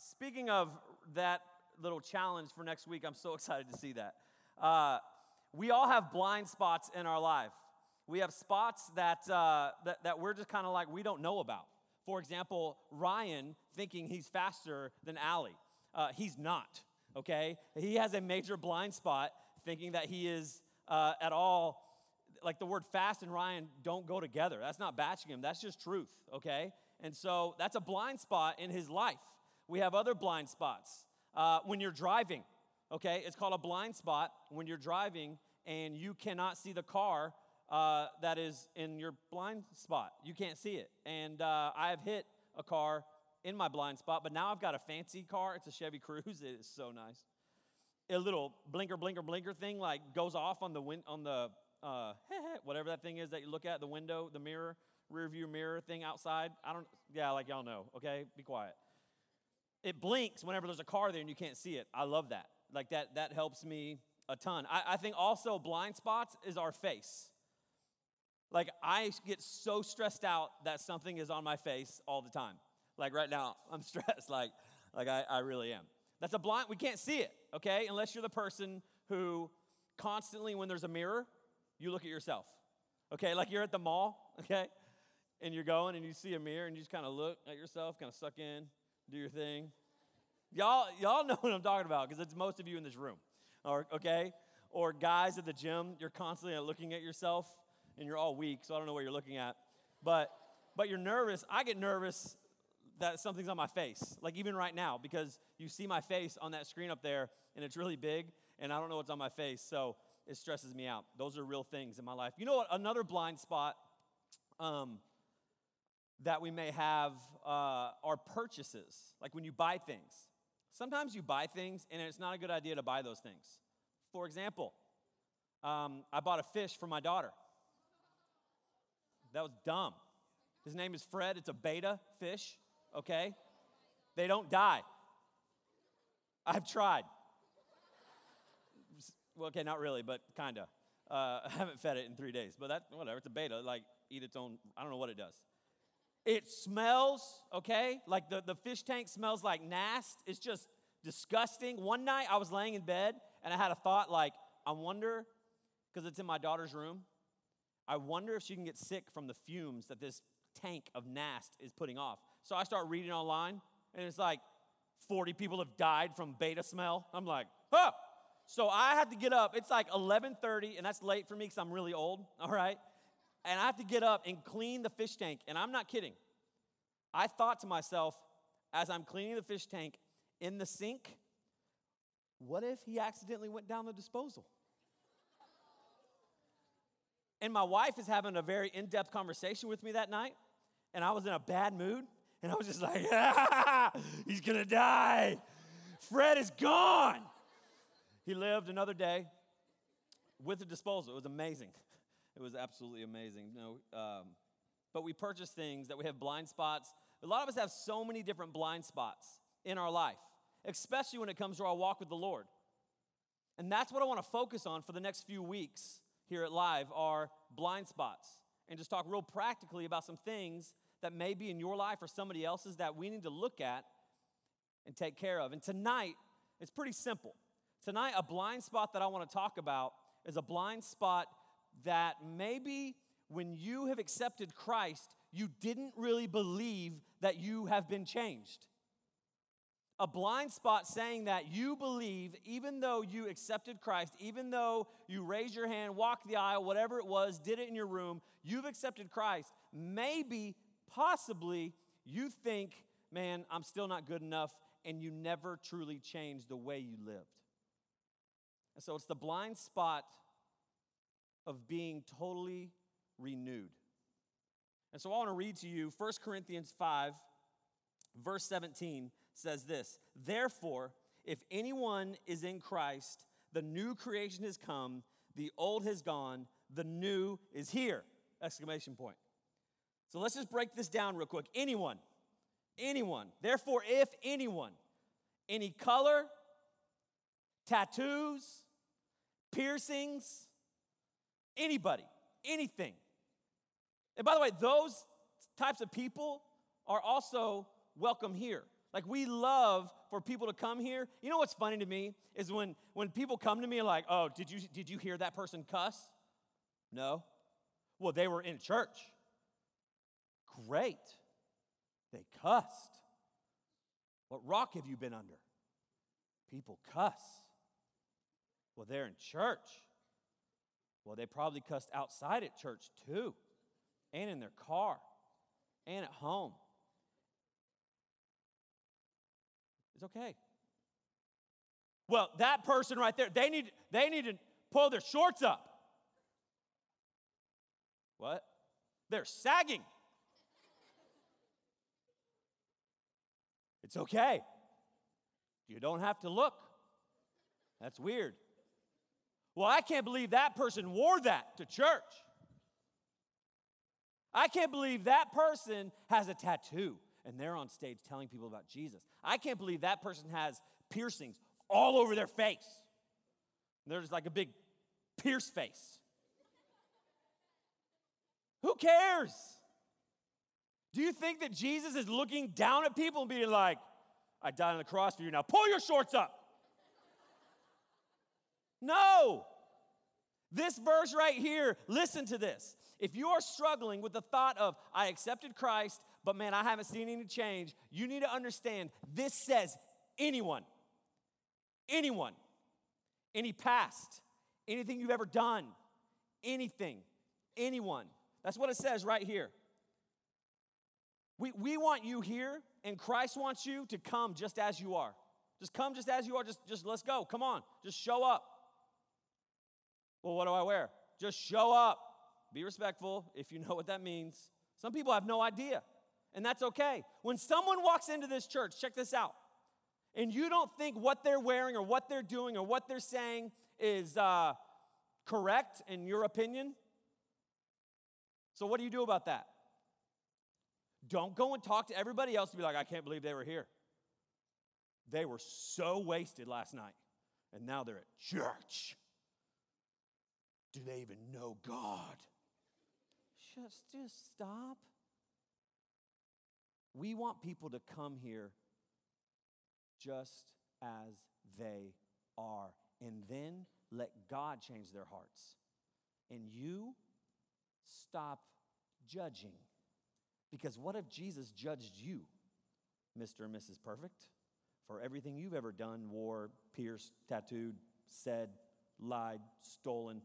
speaking of that little challenge for next week, I'm so excited to see that. Uh, we all have blind spots in our life. We have spots that, uh, that, that we're just kind of like we don't know about. For example, Ryan thinking he's faster than Allie. Uh, he's not, okay? He has a major blind spot thinking that he is uh, at all, like the word fast and Ryan don't go together. That's not batching him, that's just truth, okay? And so that's a blind spot in his life. We have other blind spots. Uh, when you're driving, okay, it's called a blind spot when you're driving and you cannot see the car uh, that is in your blind spot. You can't see it. And uh, I have hit a car in my blind spot, but now I've got a fancy car. It's a Chevy Cruze. It is so nice. A little blinker, blinker, blinker thing like goes off on the win- on the uh, whatever that thing is that you look at the window, the mirror, rear view mirror thing outside. I don't. Yeah, like y'all know. Okay, be quiet. It blinks whenever there's a car there and you can't see it. I love that. Like that. That helps me a ton. I, I think also blind spots is our face. Like, I get so stressed out that something is on my face all the time. Like, right now, I'm stressed. Like, like I, I really am. That's a blind, we can't see it, okay? Unless you're the person who constantly, when there's a mirror, you look at yourself, okay? Like you're at the mall, okay? And you're going and you see a mirror and you just kind of look at yourself, kind of suck in, do your thing. Y'all, y'all know what I'm talking about because it's most of you in this room, or, okay? Or guys at the gym, you're constantly looking at yourself and you're all weak, so I don't know what you're looking at. But but you're nervous. I get nervous that something's on my face. Like even right now, because you see my face on that screen up there and it's really big, and I don't know what's on my face. So it stresses me out. Those are real things in my life. You know what? Another blind spot um, that we may have uh, are purchases. Like when you buy things. Sometimes you buy things and it's not a good idea to buy those things. For example, um, I bought a fish for my daughter. That was dumb. His name is Fred. It's a betta fish, okay? They don't die. I've tried. Well, okay, not really, but kind of. Uh, I haven't fed it in three days, but that, whatever, it's a betta. like eat its own, I don't know what it does. It smells, okay? Like the, the fish tank smells like nast. It's just disgusting. One night I was laying in bed and I had a thought like, I wonder, because it's in my daughter's room, I wonder if she can get sick from the fumes that this tank of Nast is putting off. So I start reading online, and it's like 40 people have died from betta smell. I'm like, huh. So I have to get up. It's like 11:30, and that's late for me because I'm really old. All right, and I have to get up and clean the fish tank. And I'm not kidding. I thought to myself, as I'm cleaning the fish tank in the sink, what if he accidentally went down the disposal? And my wife is having a very in depth conversation with me that night, and I was in a bad mood, and I was just like, ah, he's gonna die. Fred is gone. He lived another day with the disposal. It was amazing. It was absolutely amazing. Know, um, but we purchase things that we have blind spots. A lot of us have so many different blind spots in our life, especially when it comes to our walk with the Lord. And that's what I want to focus on for the next few weeks here at Live are blind spots and just talk real practically about some things that may be in your life or somebody else's that we need to look at and take care of. And tonight, it's pretty simple. Tonight, a blind spot that I want to talk about is a blind spot that maybe when you have accepted Christ, you didn't really believe that you have been changed a blind spot saying that you believe, even though you accepted Christ, even though you raised your hand, walked the aisle, whatever it was, did it in your room, you've accepted Christ. Maybe, possibly, you think, man, I'm still not good enough, and you never truly changed the way you lived. And so it's the blind spot of being totally renewed. And so I want to read to you 1 Corinthians 5, verse 17 says this Therefore, if anyone is in Christ, the new creation has come, the old has gone, the new is here! Exclamation point. So let's just break this down real quick. Anyone, anyone, therefore, if anyone, any color, tattoos, piercings, anybody, anything. And by the way, those types of people are also welcome here. Like we love for people to come here. You know what's funny to me is when when people come to me like, "Oh, did you did you hear that person cuss?" No. Well, they were in church. Great. They cussed. What rock have you been under? People cuss. Well, they're in church. Well, they probably cussed outside at church too, and in their car, and at home. It's okay. Well, that person right there, they need, they need to pull their shorts up. What? They're sagging. It's okay. You don't have to look. That's weird. Well, I can't believe that person wore that to church. I can't believe that person has a tattoo and they're on stage telling people about Jesus. I can't believe that person has piercings all over their face. There's like a big pierce face. Who cares? Do you think that Jesus is looking down at people and being like, I died on the cross for you now, pull your shorts up? No. This verse right here, listen to this. If you are struggling with the thought of, I accepted Christ, but man, I haven't seen any change, you need to understand this says anyone, anyone, any past, anything you've ever done, anything, anyone. That's what it says right here. We, we want you here, and Christ wants you to come just as you are. Just come just as you are. Just, just let's go. Come on. Just show up. Well, what do I wear? Just show up. Be respectful if you know what that means. Some people have no idea, and that's okay. When someone walks into this church, check this out, and you don't think what they're wearing or what they're doing or what they're saying is uh, correct in your opinion, so what do you do about that? Don't go and talk to everybody else to be like, I can't believe they were here. They were so wasted last night, and now they're at church. Do they even know God? Just, just stop. We want people to come here just as they are, and then let God change their hearts. And you stop judging. Because what if Jesus judged you, Mr. and Mrs. Perfect, for everything you've ever done, wore, pierced, tattooed, said, lied, stolen,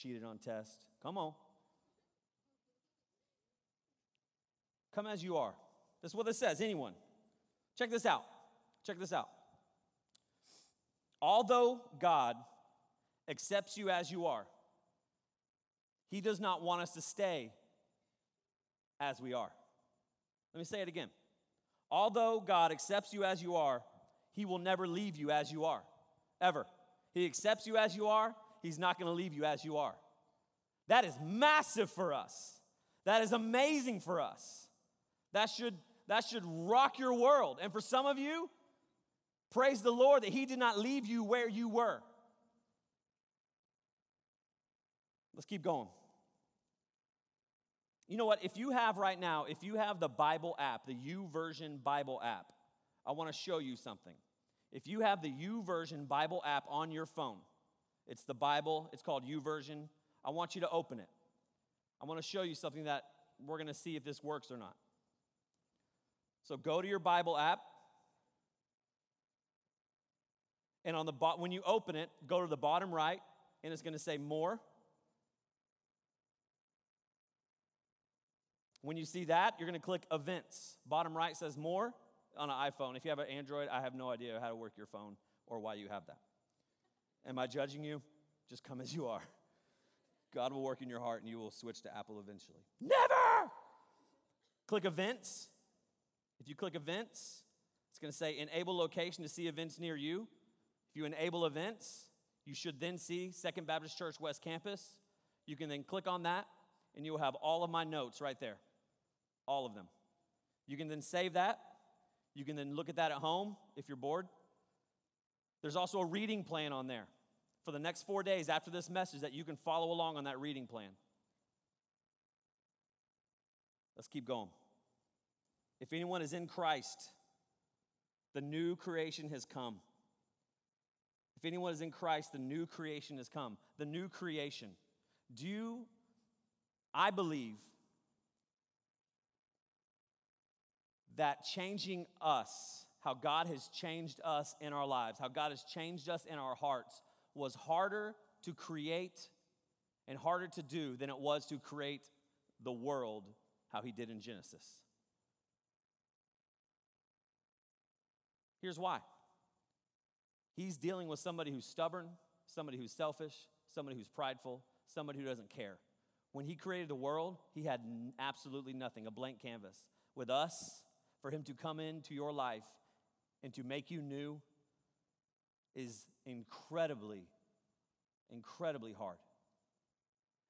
cheated on tests? Come on. Come as you are. That's what this says. Anyone. Check this out. Check this out. Although God accepts you as you are, He does not want us to stay as we are. Let me say it again. Although God accepts you as you are, He will never leave you as you are, ever. He accepts you as you are, He's not going to leave you as you are. That is massive for us. That is amazing for us. That should, that should rock your world. And for some of you, praise the Lord that He did not leave you where you were. Let's keep going. You know what? If you have right now, if you have the Bible app, the YouVersion Bible app, I want to show you something. If you have the YouVersion Bible app on your phone, it's the Bible, it's called YouVersion. I want you to open it. I want to show you something that we're going to see if this works or not. So go to your Bible app. And on the bo- when you open it, go to the bottom right, and it's going to say more. When you see that, you're going to click events. Bottom right says more on an iPhone. If you have an Android, I have no idea how to work your phone or why you have that. Am I judging you? Just come as you are. God will work in your heart and you will switch to Apple eventually. Never! Click events. If you click events, it's going to say enable location to see events near you. If you enable events, you should then see Second Baptist Church West Campus. You can then click on that and you will have all of my notes right there all of them. You can then save that. You can then look at that at home if you're bored. There's also a reading plan on there for the next four days after this message that you can follow along on that reading plan. Let's keep going. If anyone is in Christ, The new creation has come. If anyone is in Christ, the new creation has come. The new creation. Do you, I believe, that changing us, how God has changed us in our lives, how God has changed us in our hearts, was harder to create and harder to do than it was to create the world how He did in Genesis. Here's why He's dealing with somebody who's stubborn, somebody who's selfish, somebody who's prideful, somebody who doesn't care. When He created the world, He had absolutely nothing, a blank canvas. With us, for Him to come into your life and to make you new is incredibly, incredibly hard.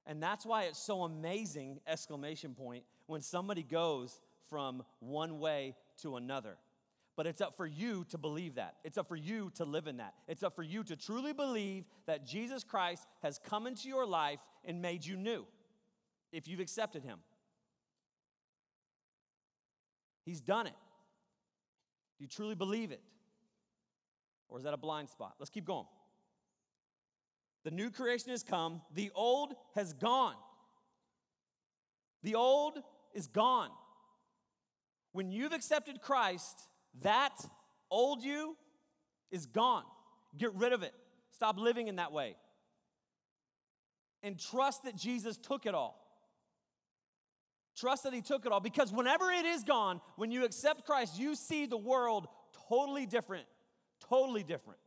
And that's why it's so amazing, exclamation point, when somebody goes from one way to another. But it's up for you to believe that. It's up for you to live in that. It's up for you to truly believe that Jesus Christ has come into your life and made you new if you've accepted him. He's done it. Do you truly believe it? Or is that a blind spot? Let's keep going. The new creation has come, the old has gone. The old is gone. When you've accepted Christ, that old you is gone. Get rid of it. Stop living in that way. And trust that Jesus took it all. Trust that He took it all because whenever it is gone, when you accept Christ, you see the world totally different. Totally different.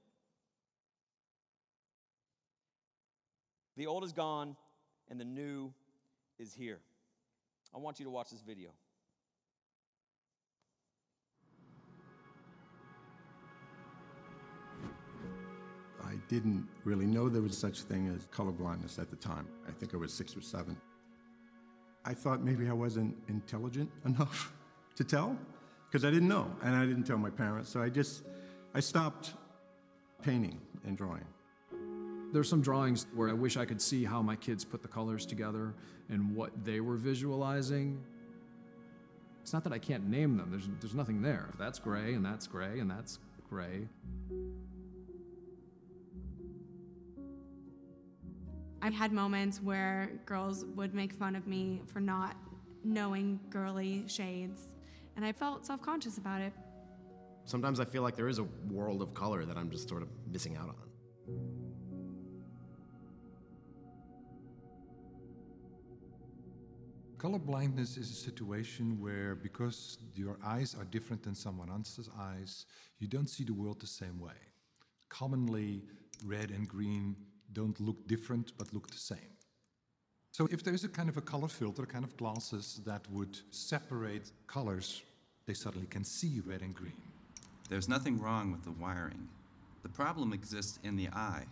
The old is gone and the new is here. I want you to watch this video. I didn't really know there was such thing as colorblindness at the time. I think I was six or seven. I thought maybe I wasn't intelligent enough to tell because I didn't know and I didn't tell my parents. So I just I stopped painting and drawing. There's some drawings where I wish I could see how my kids put the colors together and what they were visualizing. It's not that I can't name them. There's there's nothing there. That's gray and that's gray and that's gray. I've had moments where girls would make fun of me for not knowing girly shades, and I felt self conscious about it. Sometimes I feel like there is a world of color that I'm just sort of missing out on. Color blindness is a situation where, because your eyes are different than someone else's eyes, you don't see the world the same way. Commonly, red and green don't look different but look the same. So, if there is a kind of a color filter, kind of glasses that would separate colors, they suddenly can see red and green. There's nothing wrong with the wiring. The problem exists in the eye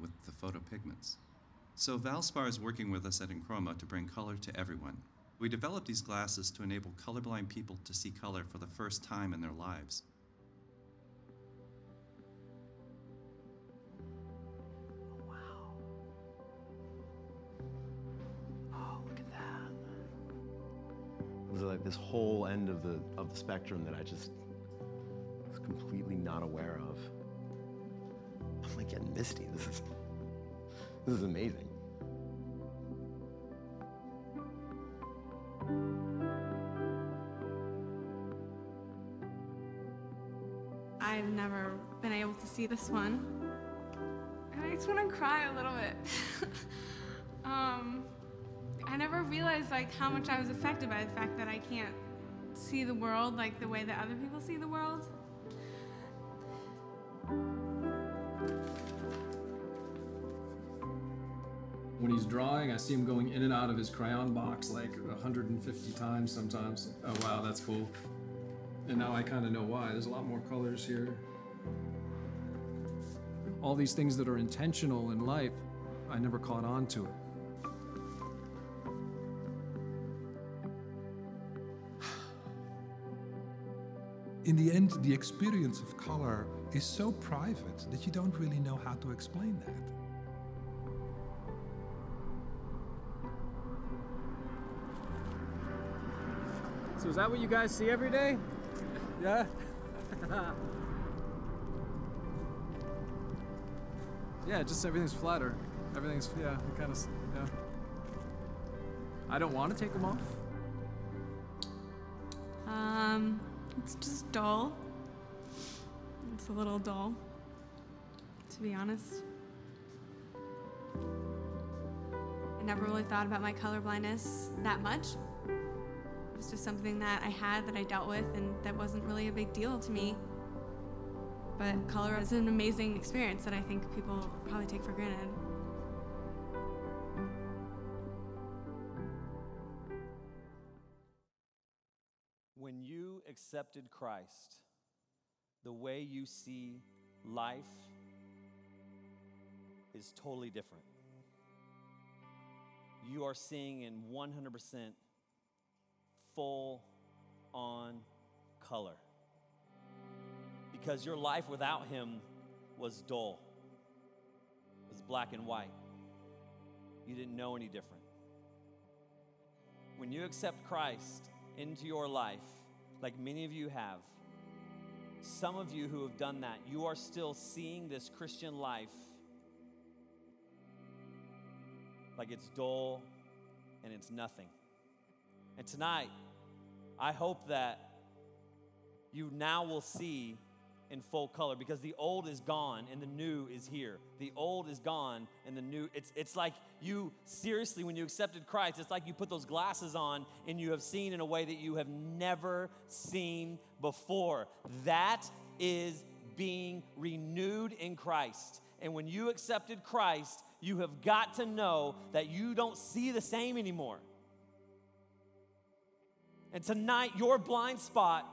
with the photopigments. So Valspar is working with us at EnChroma to bring color to everyone. We developed these glasses to enable colorblind people to see color for the first time in their lives. Wow. Oh, look at that. There's like this whole end of the of the spectrum that I just was completely not aware of. I'm like getting misty. This is this is amazing. I've never been able to see this one. And I just want to cry a little bit. um, I never realized like how much I was affected by the fact that I can't see the world like the way that other people see the world. Drawing, I see him going in and out of his crayon box like 150 times sometimes. Oh wow, that's cool. And now I kind of know why. There's a lot more colors here. All these things that are intentional in life, I never caught on to it. In the end, the experience of color is so private that you don't really know how to explain that. So is that what you guys see every day? Yeah? yeah, just everything's flatter. Everything's, yeah, kind of, yeah. I don't want to take them off. Um, it's just dull. It's a little dull, to be honest. I never really thought about my colorblindness that much, was just something that I had that I dealt with, and that wasn't really a big deal to me. But color is an amazing experience that I think people probably take for granted. When you accepted Christ, the way you see life is totally different. You are seeing in 100% full on color. Because your life without Him was dull, it was black and white. You didn't know any different. When you accept Christ into your life, like many of you have, some of you who have done that, you are still seeing this Christian life like it's dull and it's nothing. And tonight, I hope that you now will see in full color because the old is gone and the new is here. The old is gone and the new it's it's like you seriously when you accepted Christ, it's like you put those glasses on and you have seen in a way that you have never seen before. That is being renewed in Christ. And when you accepted Christ, you have got to know that you don't see the same anymore. And tonight, your blind spot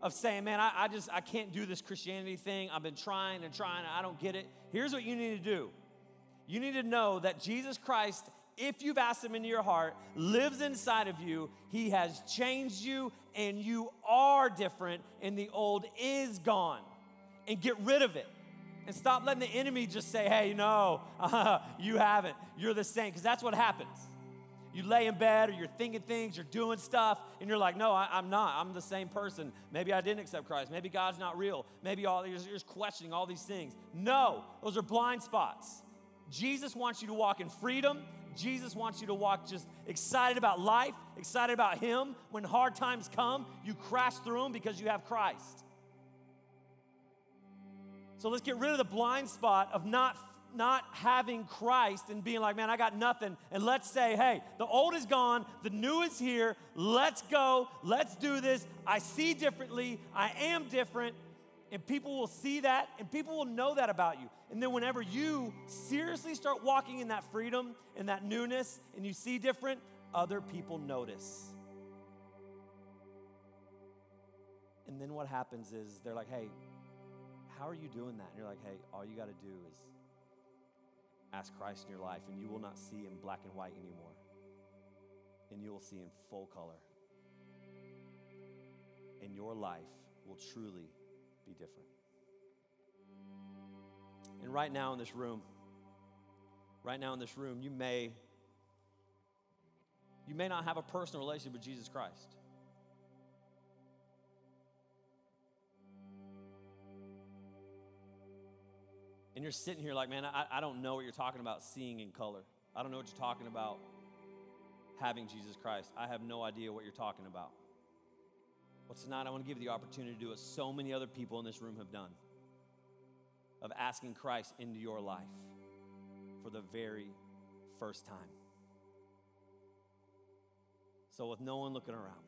of saying, man, I, I, just, I can't do this Christianity thing. I've been trying and trying, and I don't get it. Here's what you need to do. You need to know that Jesus Christ, if you've asked him into your heart, lives inside of you. He has changed you and you are different and the old is gone. And get rid of it. And stop letting the enemy just say, hey, no, uh, you haven't. You're the same. Because that's what happens you lay in bed or you're thinking things, you're doing stuff, and you're like, no, I, am not. I'm the same person. Maybe I didn't accept Christ. Maybe God's not real. Maybe all you're, you're just questioning all these things. No, those are blind spots. Jesus wants you to walk in freedom. Jesus wants you to walk just excited about life, excited about Him. When hard times come, you crash through them because you have Christ. So let's get rid of the blind spot of not not having Christ and being like, man, I got nothing. And let's say, hey, the old is gone, the new is here. Let's go. Let's do this. I see differently. I am different. And people will see that and people will know that about you. And then whenever you seriously start walking in that freedom and that newness and you see different, other people notice. And then what happens is they're like, hey, how are you doing that? And you're like, hey, all you got to do is ask Christ in your life, and you will not see in black and white anymore. And you will see in full color. And your life will truly be different. And right now in this room, right now in this room, you may you may not have a personal relationship with Jesus Christ. And you're sitting here like, man, I, I don't know what you're talking about seeing in color. I don't know what you're talking about having Jesus Christ. I have no idea what you're talking about. Well, tonight I want to give you the opportunity to do what so many other people in this room have done of asking Christ into your life for the very first time. So, with no one looking around,